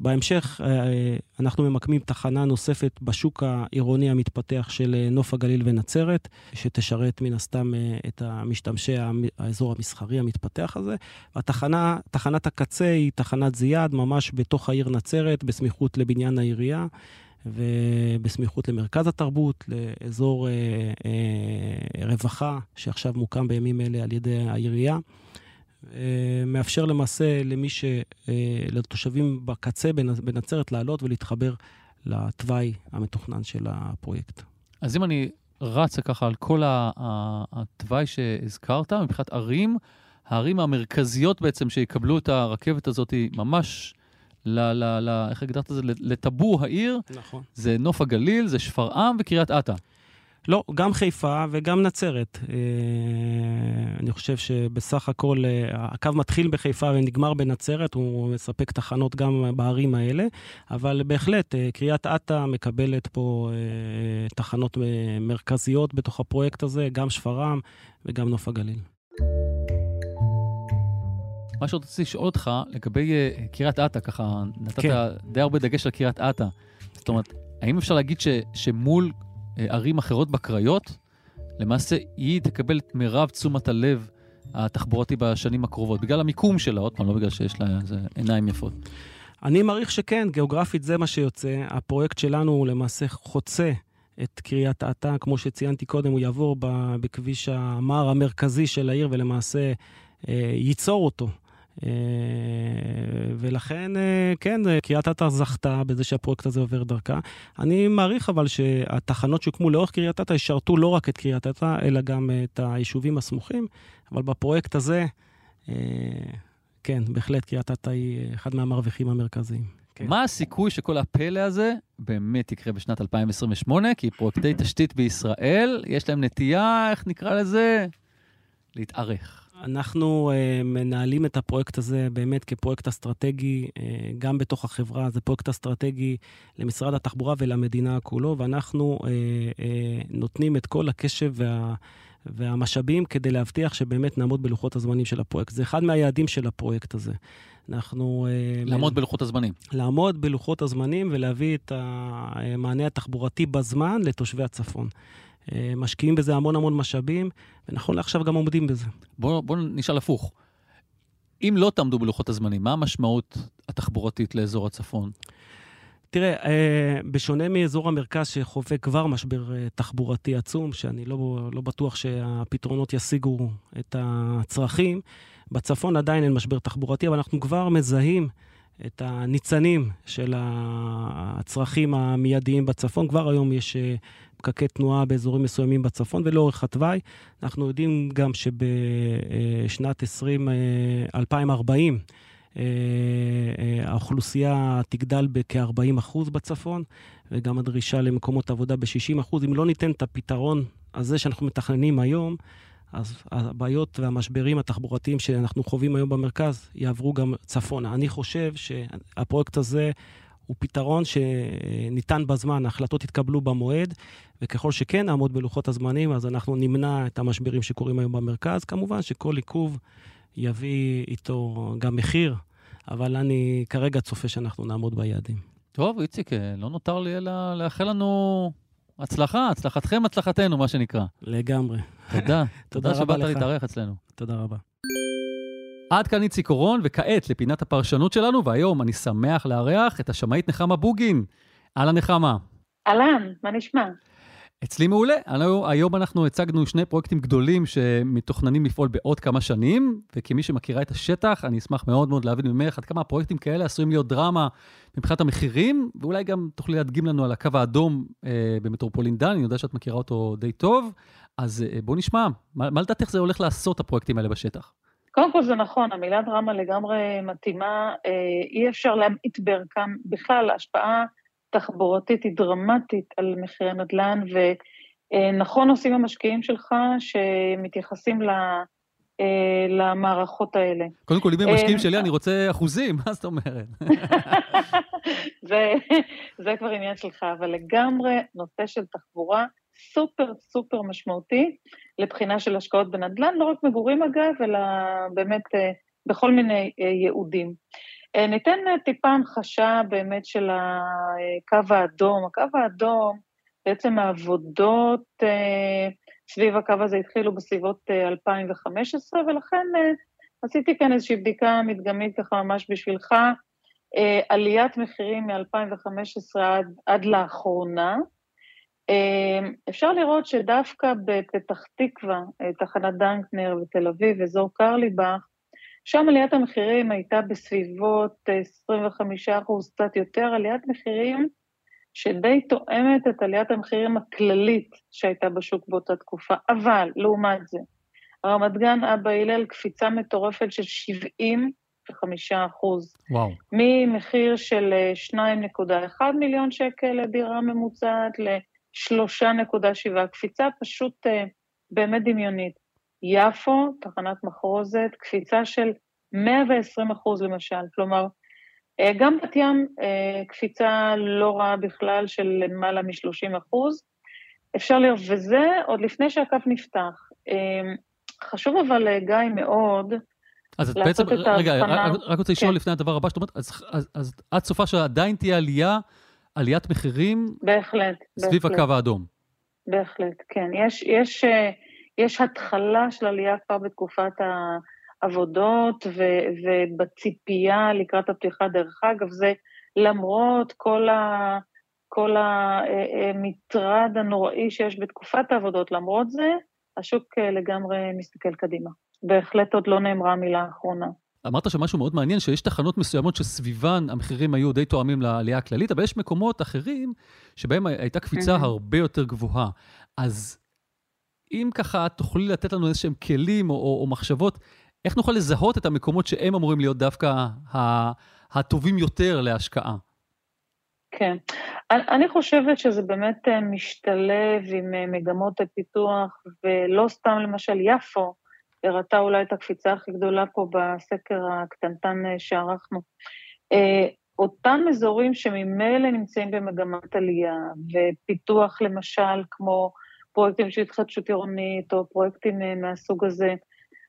בהמשך אה, אנחנו ממקמים תחנה נוספת בשוק העירוני המתפתח של אה, נוף הגליל ונצרת, שתשרת מן הסתם אה, את המשתמשי האזור המסחרי המתפתח הזה. התחנה, תחנת הקצה היא תחנת זיאד, ממש בתוך העיר נצרת, בסמיכות לבניין העירייה. ובסמיכות למרכז התרבות, לאזור אה, אה, רווחה, שעכשיו מוקם בימים אלה על ידי העירייה. אה, מאפשר למעשה למי ש... אה, לתושבים בקצה בנצרת לעלות ולהתחבר לתוואי המתוכנן של הפרויקט. אז אם אני רץ ככה על כל התוואי שהזכרת, מבחינת ערים, הערים המרכזיות בעצם שיקבלו את הרכבת הזאת ממש, ל, ל, ל, איך הגדרת את זה? לטבור העיר, נכון. זה נוף הגליל, זה שפרעם וקריית אתא. לא, גם חיפה וגם נצרת. אה, אני חושב שבסך הכל אה, הקו מתחיל בחיפה ונגמר בנצרת, הוא מספק תחנות גם בערים האלה, אבל בהחלט, אה, קריית אתא מקבלת פה תחנות מרכזיות בתוך הפרויקט הזה, גם שפרעם וגם נוף הגליל. מה שעוד רציתי לשאול אותך לגבי קריית אתא, ככה נתת כן. די הרבה דגש על קריית אתא. זאת אומרת, האם אפשר להגיד ש, שמול ערים אחרות בקריות, למעשה היא תקבל את מירב תשומת הלב התחבורתי בשנים הקרובות, בגלל המיקום שלה, עוד פעם, לא בגלל שיש לה עיניים יפות. אני מעריך שכן, גיאוגרפית זה מה שיוצא. הפרויקט שלנו הוא למעשה חוצה את קריית אתא. כמו שציינתי קודם, הוא יעבור בכביש המר המרכזי של העיר ולמעשה אה, ייצור אותו. אה, ולכן, אה, כן, קריית אתא זכתה בזה שהפרויקט הזה עובר דרכה. אני מעריך אבל שהתחנות שהוקמו לאורך קריית אתא ישרתו לא רק את קריית אתא, אלא גם את היישובים הסמוכים, אבל בפרויקט הזה, אה, כן, בהחלט קריית אתא היא אחד מהמרוויחים המרכזיים. כן. מה הסיכוי שכל הפלא הזה באמת יקרה בשנת 2028? כי פרויקטי תשתית בישראל, יש להם נטייה, איך נקרא לזה? להתארך. אנחנו uh, מנהלים את הפרויקט הזה באמת כפרויקט אסטרטגי, uh, גם בתוך החברה, זה פרויקט אסטרטגי למשרד התחבורה ולמדינה כולו, ואנחנו uh, uh, נותנים את כל הקשב וה... והמשאבים כדי להבטיח שבאמת נעמוד בלוחות הזמנים של הפרויקט. זה אחד מהיעדים של הפרויקט הזה. אנחנו... לעמוד בלוחות הזמנים. לעמוד בלוחות הזמנים ולהביא את המענה התחבורתי בזמן לתושבי הצפון. אה, משקיעים בזה המון המון משאבים, ונכון לעכשיו גם עומדים בזה. בואו בוא נשאל הפוך. אם לא תעמדו בלוחות הזמנים, מה המשמעות התחבורתית לאזור הצפון? תראה, אה, בשונה מאזור המרכז שחווה כבר משבר אה, תחבורתי עצום, שאני לא, לא בטוח שהפתרונות ישיגו את הצרכים, בצפון עדיין אין משבר תחבורתי, אבל אנחנו כבר מזהים את הניצנים של הצרכים המיידיים בצפון. כבר היום יש אה, פקקי תנועה באזורים מסוימים בצפון ולאורך התוואי. אנחנו יודעים גם שבשנת 20, 2040, אה, אה, האוכלוסייה תגדל בכ-40% בצפון, וגם הדרישה למקומות עבודה ב-60%. אם לא ניתן את הפתרון הזה שאנחנו מתכננים היום, אז הבעיות והמשברים התחבורתיים שאנחנו חווים היום במרכז יעברו גם צפונה. אני חושב שהפרויקט הזה הוא פתרון שניתן בזמן, ההחלטות יתקבלו במועד, וככל שכן נעמוד בלוחות הזמנים, אז אנחנו נמנע את המשברים שקורים היום במרכז. כמובן שכל עיכוב יביא איתו גם מחיר, אבל אני כרגע צופה שאנחנו נעמוד ביעדים. טוב, איציק, לא נותר לי אלא לאחל לנו הצלחה, הצלחתכם, הצלחתנו, מה שנקרא. לגמרי. תודה. תודה שבאת להתארח אצלנו. תודה רבה. עד כאן איציק אורון, וכעת לפינת הפרשנות שלנו, והיום אני שמח לארח את השמאית נחמה בוגין. אהלן נחמה. אהלן, מה נשמע? אצלי מעולה. היום אנחנו הצגנו שני פרויקטים גדולים שמתוכננים לפעול בעוד כמה שנים, וכמי שמכירה את השטח, אני אשמח מאוד מאוד להבין ממך עד כמה הפרויקטים כאלה עשויים להיות דרמה מבחינת המחירים, ואולי גם תוכלי להדגים לנו על הקו האדום אה, במטרופולין דן, אני יודע שאת מכירה אותו די טוב, אז אה, בואו נשמע, מה, מה לדעת איך זה הולך לעשות הפרויקטים האלה בשטח? קודם כל זה נכון, המילה דרמה לגמרי מתאימה, אה, אי אפשר להמעיט בערכם בכלל, ההשפעה תחבורתית היא דרמטית על מחירי נדל"ן, ונכון עושים המשקיעים שלך שמתייחסים ל... אה, למערכות האלה. קודם כל, אם הם אה, משקיעים שלי, אני רוצה אחוזים, מה זאת אומרת? זה, זה כבר עניין שלך, אבל לגמרי נושא של תחבורה סופר סופר משמעותי לבחינה של השקעות בנדל"ן, לא רק מגורים אגב, אלא באמת אה, בכל מיני ייעודים. אה, ניתן אה, טיפה המחשה באמת של הקו האדום. הקו האדום, בעצם העבודות אה, סביב הקו הזה התחילו בסביבות 2015, ולכן עשיתי כאן איזושהי בדיקה מדגמית ככה ממש בשבילך. עליית מחירים מ-2015 עד, עד לאחרונה. אפשר לראות שדווקא בפתח תקווה, תחנת דנקנר בתל אביב, אזור קרליבך, שם עליית המחירים הייתה בסביבות 25 אחוז, קצת יותר, עליית מחירים שדי תואמת את עליית המחירים הכללית שהייתה בשוק באותה תקופה. אבל, לעומת זה, רמת גן, אבא הלל, קפיצה מטורפת של 75 אחוז. וואו. ממחיר של 2.1 מיליון שקל לדירה ממוצעת ל-3.7, קפיצה פשוט uh, באמת דמיונית. יפו, תחנת מחרוזת, קפיצה של 120 אחוז למשל, כלומר, אה, גם בת ים אה, קפיצה לא רעה בכלל של למעלה מ-30 אחוז. אפשר לראות, וזה עוד לפני שהקו נפתח. אה, חשוב אבל, גיא, מאוד, אז את בעצם, רגע, רק, רק רוצה לשאול כן. לפני הדבר הבא, זאת אומרת, אז, אז, אז עד סופה שעדיין תהיה עלייה, עליית מחירים, בהחלט, סביב בהחלט. הקו האדום. בהחלט, כן. יש, יש, יש התחלה של עלייה כבר בתקופת העבודות ו, ובציפייה לקראת הפתיחה. דרך אגב, זה למרות כל, ה, כל המטרד הנוראי שיש בתקופת העבודות, למרות זה, השוק לגמרי מסתכל קדימה. בהחלט עוד לא נאמרה המילה האחרונה. אמרת שם משהו מאוד מעניין, שיש תחנות מסוימות שסביבן המחירים היו די תואמים לעלייה הכללית, אבל יש מקומות אחרים שבהם הייתה קפיצה הרבה יותר גבוהה. אז אם ככה תוכלי לתת לנו איזשהם כלים או, או, או מחשבות, איך נוכל לזהות את המקומות שהם אמורים להיות דווקא הטובים יותר להשקעה? כן. אני חושבת שזה באמת אה, משתלב עם אה, מגמות הפיתוח, ולא סתם למשל יפו, הראתה אולי את הקפיצה הכי גדולה פה בסקר הקטנטן אה, שערכנו. אותם אזורים שממילא נמצאים במגמת עלייה, ופיתוח למשל כמו פרויקטים של התחדשות עירונית או פרויקטים אה, מהסוג הזה,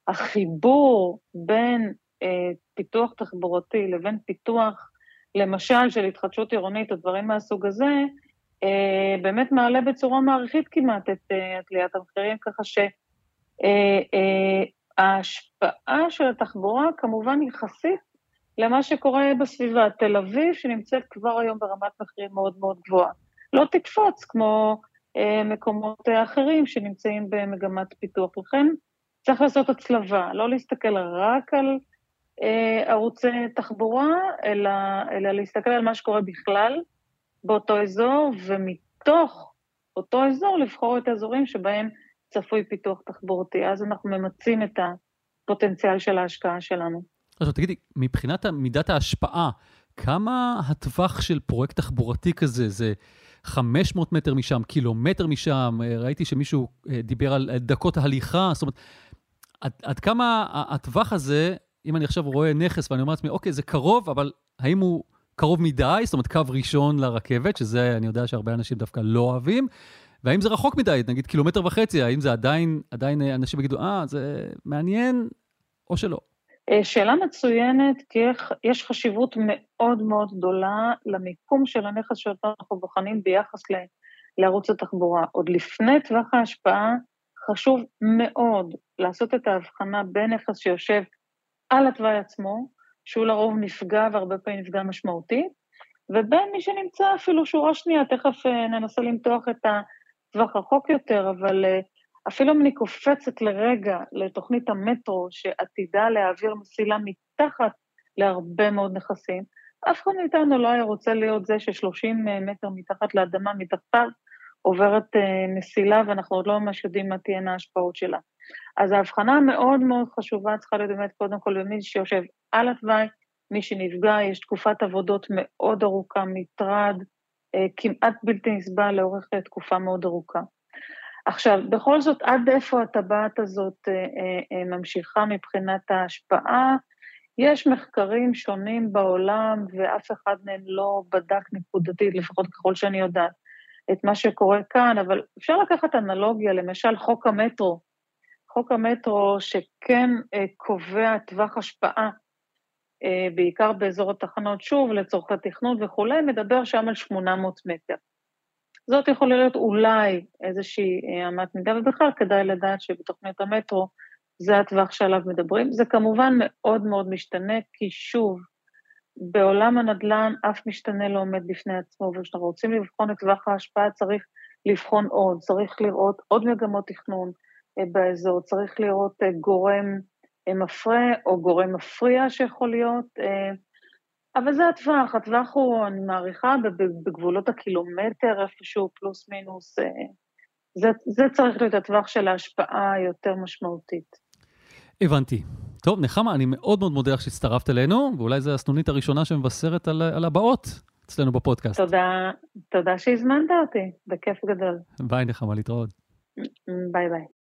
החיבור בין אה, פיתוח תחבורתי לבין פיתוח, למשל, של התחדשות עירונית או דברים מהסוג הזה, אה, באמת מעלה בצורה מעריכית כמעט את אה, עליית המחירים, ככה שההשפעה של התחבורה כמובן יחסית למה שקורה בסביבה. תל אביב, שנמצאת כבר היום ברמת מחירים מאוד מאוד גבוהה, לא תקפוץ כמו מקומות אחרים שנמצאים במגמת פיתוח. לכן צריך לעשות הצלבה, לא להסתכל רק על ערוצי תחבורה, אלא, אלא להסתכל על מה שקורה בכלל, באותו אזור, ומתוך אותו אזור לבחור את האזורים שבהם צפוי פיתוח תחבורתי. אז אנחנו ממצים את הפוטנציאל של ההשקעה שלנו. עכשיו תגידי, מבחינת מידת ההשפעה, כמה הטווח של פרויקט תחבורתי כזה? זה 500 מטר משם, קילומטר משם? ראיתי שמישהו אה, דיבר על דקות ההליכה, זאת אומרת, עד, עד כמה הטווח הזה, אם אני עכשיו רואה נכס ואני אומר לעצמי, אוקיי, זה קרוב, אבל האם הוא קרוב מדי, זאת אומרת קו ראשון לרכבת, שזה אני יודע שהרבה אנשים דווקא לא אוהבים, והאם זה רחוק מדי, נגיד קילומטר וחצי, האם זה עדיין, עדיין אנשים יגידו, אה, זה מעניין, או שלא? אה, שאלה מצוינת, כי יש חשיבות מאוד מאוד גדולה למיקום של הנכס שאותו אנחנו בוחנים ביחס ל, לערוץ התחבורה. עוד לפני טווח ההשפעה, חשוב מאוד לעשות את ההבחנה בין נכס שיושב על התוואי עצמו, שהוא לרוב נפגע והרבה פעמים נפגע משמעותית, ובין מי שנמצא אפילו שורה שנייה, תכף אה, ננסה למתוח את הטווח רחוק יותר, אבל אה, אפילו אם אני קופצת לרגע לתוכנית המטרו שעתידה להעביר מסילה מתחת להרבה מאוד נכסים, אף אחד מאיתנו לא היה רוצה להיות זה ש-30 אה, מטר מתחת לאדמה, מתחתיו, עוברת מסילה ואנחנו עוד לא ממש יודעים מה תהיינה ההשפעות שלה. אז ההבחנה המאוד מאוד חשובה צריכה להיות באמת קודם כל במי שיושב על התוואי, מי שנפגע, יש תקופת עבודות מאוד ארוכה, מטרד, אה, כמעט בלתי נסבל לאורך אה, תקופה מאוד ארוכה. עכשיו, בכל זאת, עד איפה הטבעת הזאת אה, אה, ממשיכה מבחינת ההשפעה? יש מחקרים שונים בעולם, ואף אחד מהם לא בדק נקודתית, לפחות ככל שאני יודעת, את מה שקורה כאן, אבל אפשר לקחת אנלוגיה, למשל חוק המטרו, חוק המטרו שכן אה, קובע טווח השפעה, אה, בעיקר באזור התחנות, שוב, לצורכי תכנון וכולי, מדבר שם על 800 מטר. זאת יכולה להיות אולי איזושהי אה, אמת מידה, ובכלל כדאי לדעת שבתוכנית המטרו זה הטווח שעליו מדברים. זה כמובן מאוד מאוד משתנה, כי שוב, בעולם הנדל"ן אף משתנה לא עומד בפני עצמו, וכשאנחנו רוצים לבחון את טווח ההשפעה צריך לבחון עוד, צריך לראות עוד מגמות תכנון, אה, באזור, צריך לראות אה, גורם מפרה או גורם מפריע שיכול להיות, אבל זה הטווח, הטווח הוא, אני מעריכה, בגבולות הקילומטר איפשהו, פלוס מינוס, זה, זה צריך להיות הטווח של ההשפעה היותר משמעותית. הבנתי. טוב, נחמה, אני מאוד מאוד מודה לך שהצטרפת אלינו, ואולי זו הסנונית הראשונה שמבשרת על, על הבאות אצלנו בפודקאסט. תודה, תודה שהזמנת אותי, בכיף גדול. ביי נחמה, להתראות. ביי ביי.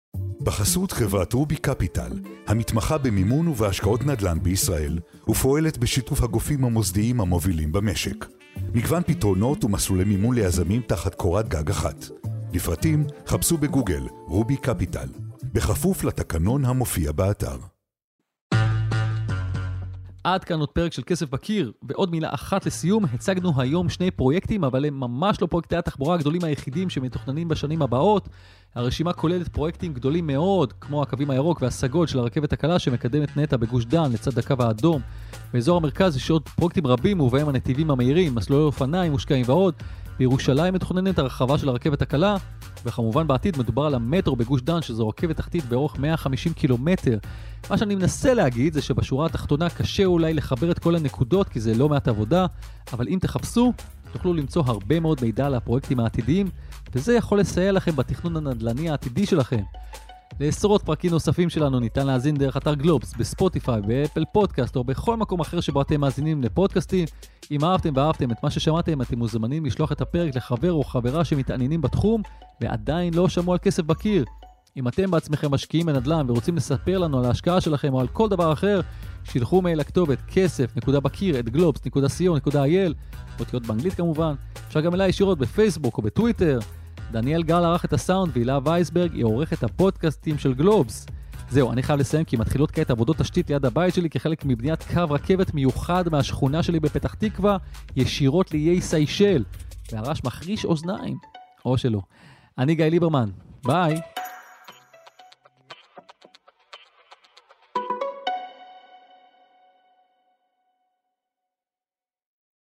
בחסות חברת רובי קפיטל, המתמחה במימון ובהשקעות נדל"ן בישראל, ופועלת בשיתוף הגופים המוסדיים המובילים במשק. מגוון פתרונות ומסלולי מימון ליזמים תחת קורת גג אחת. לפרטים חפשו בגוגל רובי קפיטל, בכפוף לתקנון המופיע באתר. עד כאן עוד פרק של כסף בקיר, ועוד מילה אחת לסיום, הצגנו היום שני פרויקטים, אבל הם ממש לא פרויקטי התחבורה הגדולים היחידים שמתוכננים בשנים הבאות. הרשימה כוללת פרויקטים גדולים מאוד, כמו הקווים הירוק והסגול של הרכבת הקלה שמקדמת נטע בגוש דן לצד הקו האדום. באזור המרכז יש עוד פרויקטים רבים, ובהם הנתיבים המהירים, מסלולי אופניים מושקעים ועוד. בירושלים מתוכננת הרחבה של הרכבת הקלה, וכמובן בעתיד מדובר על המטרו בגוש דן, שזו רכבת תחתית באורך 150 קילומטר. מה שאני מנסה להגיד זה שבשורה התחתונה קשה אולי לחבר את כל הנקודות, כי זה לא מעט עבודה, אבל אם תחפשו, תוכלו למצוא הרבה מאוד מידע על הפרויקטים העתידיים, וזה יכול לסייע לכם בתכנון הנדל"ני העתידי שלכם. לעשרות פרקים נוספים שלנו ניתן להאזין דרך אתר גלובס, בספוטיפיי, באפל פודקאסט או בכל מקום אחר שבו אתם מאזינים לפודקאסטים. אם אהבתם ואהבתם את מה ששמעתם, אתם מוזמנים לשלוח את הפרק לחבר או חברה שמתעניינים בתחום ועדיין לא שמעו על כסף בקיר. אם אתם בעצמכם משקיעים בנדל"ן ורוצים לספר לנו על ההשקעה שלכם או על כל דבר אחר, שילחו מייל לכתובת כסף.בקיר at גלובס.co.il, אותיות באנגלית כמובן. אפשר גם אליי ישירות בפייסבוק או בטוויטר. דניאל גל ערך את הסאונד והילה וייסברג היא עורכת הפודקאסטים של גלובס. זהו, אני חייב לסיים כי מתחילות כעת עבודות תשתית ליד הבית שלי כחלק מבניית קו רכבת מיוחד מהשכונה שלי בפתח תקווה, ישירות לאיי סיישל. והרעש מחריש אוזניים. או שלא. אני גיא ליברמן, ביי.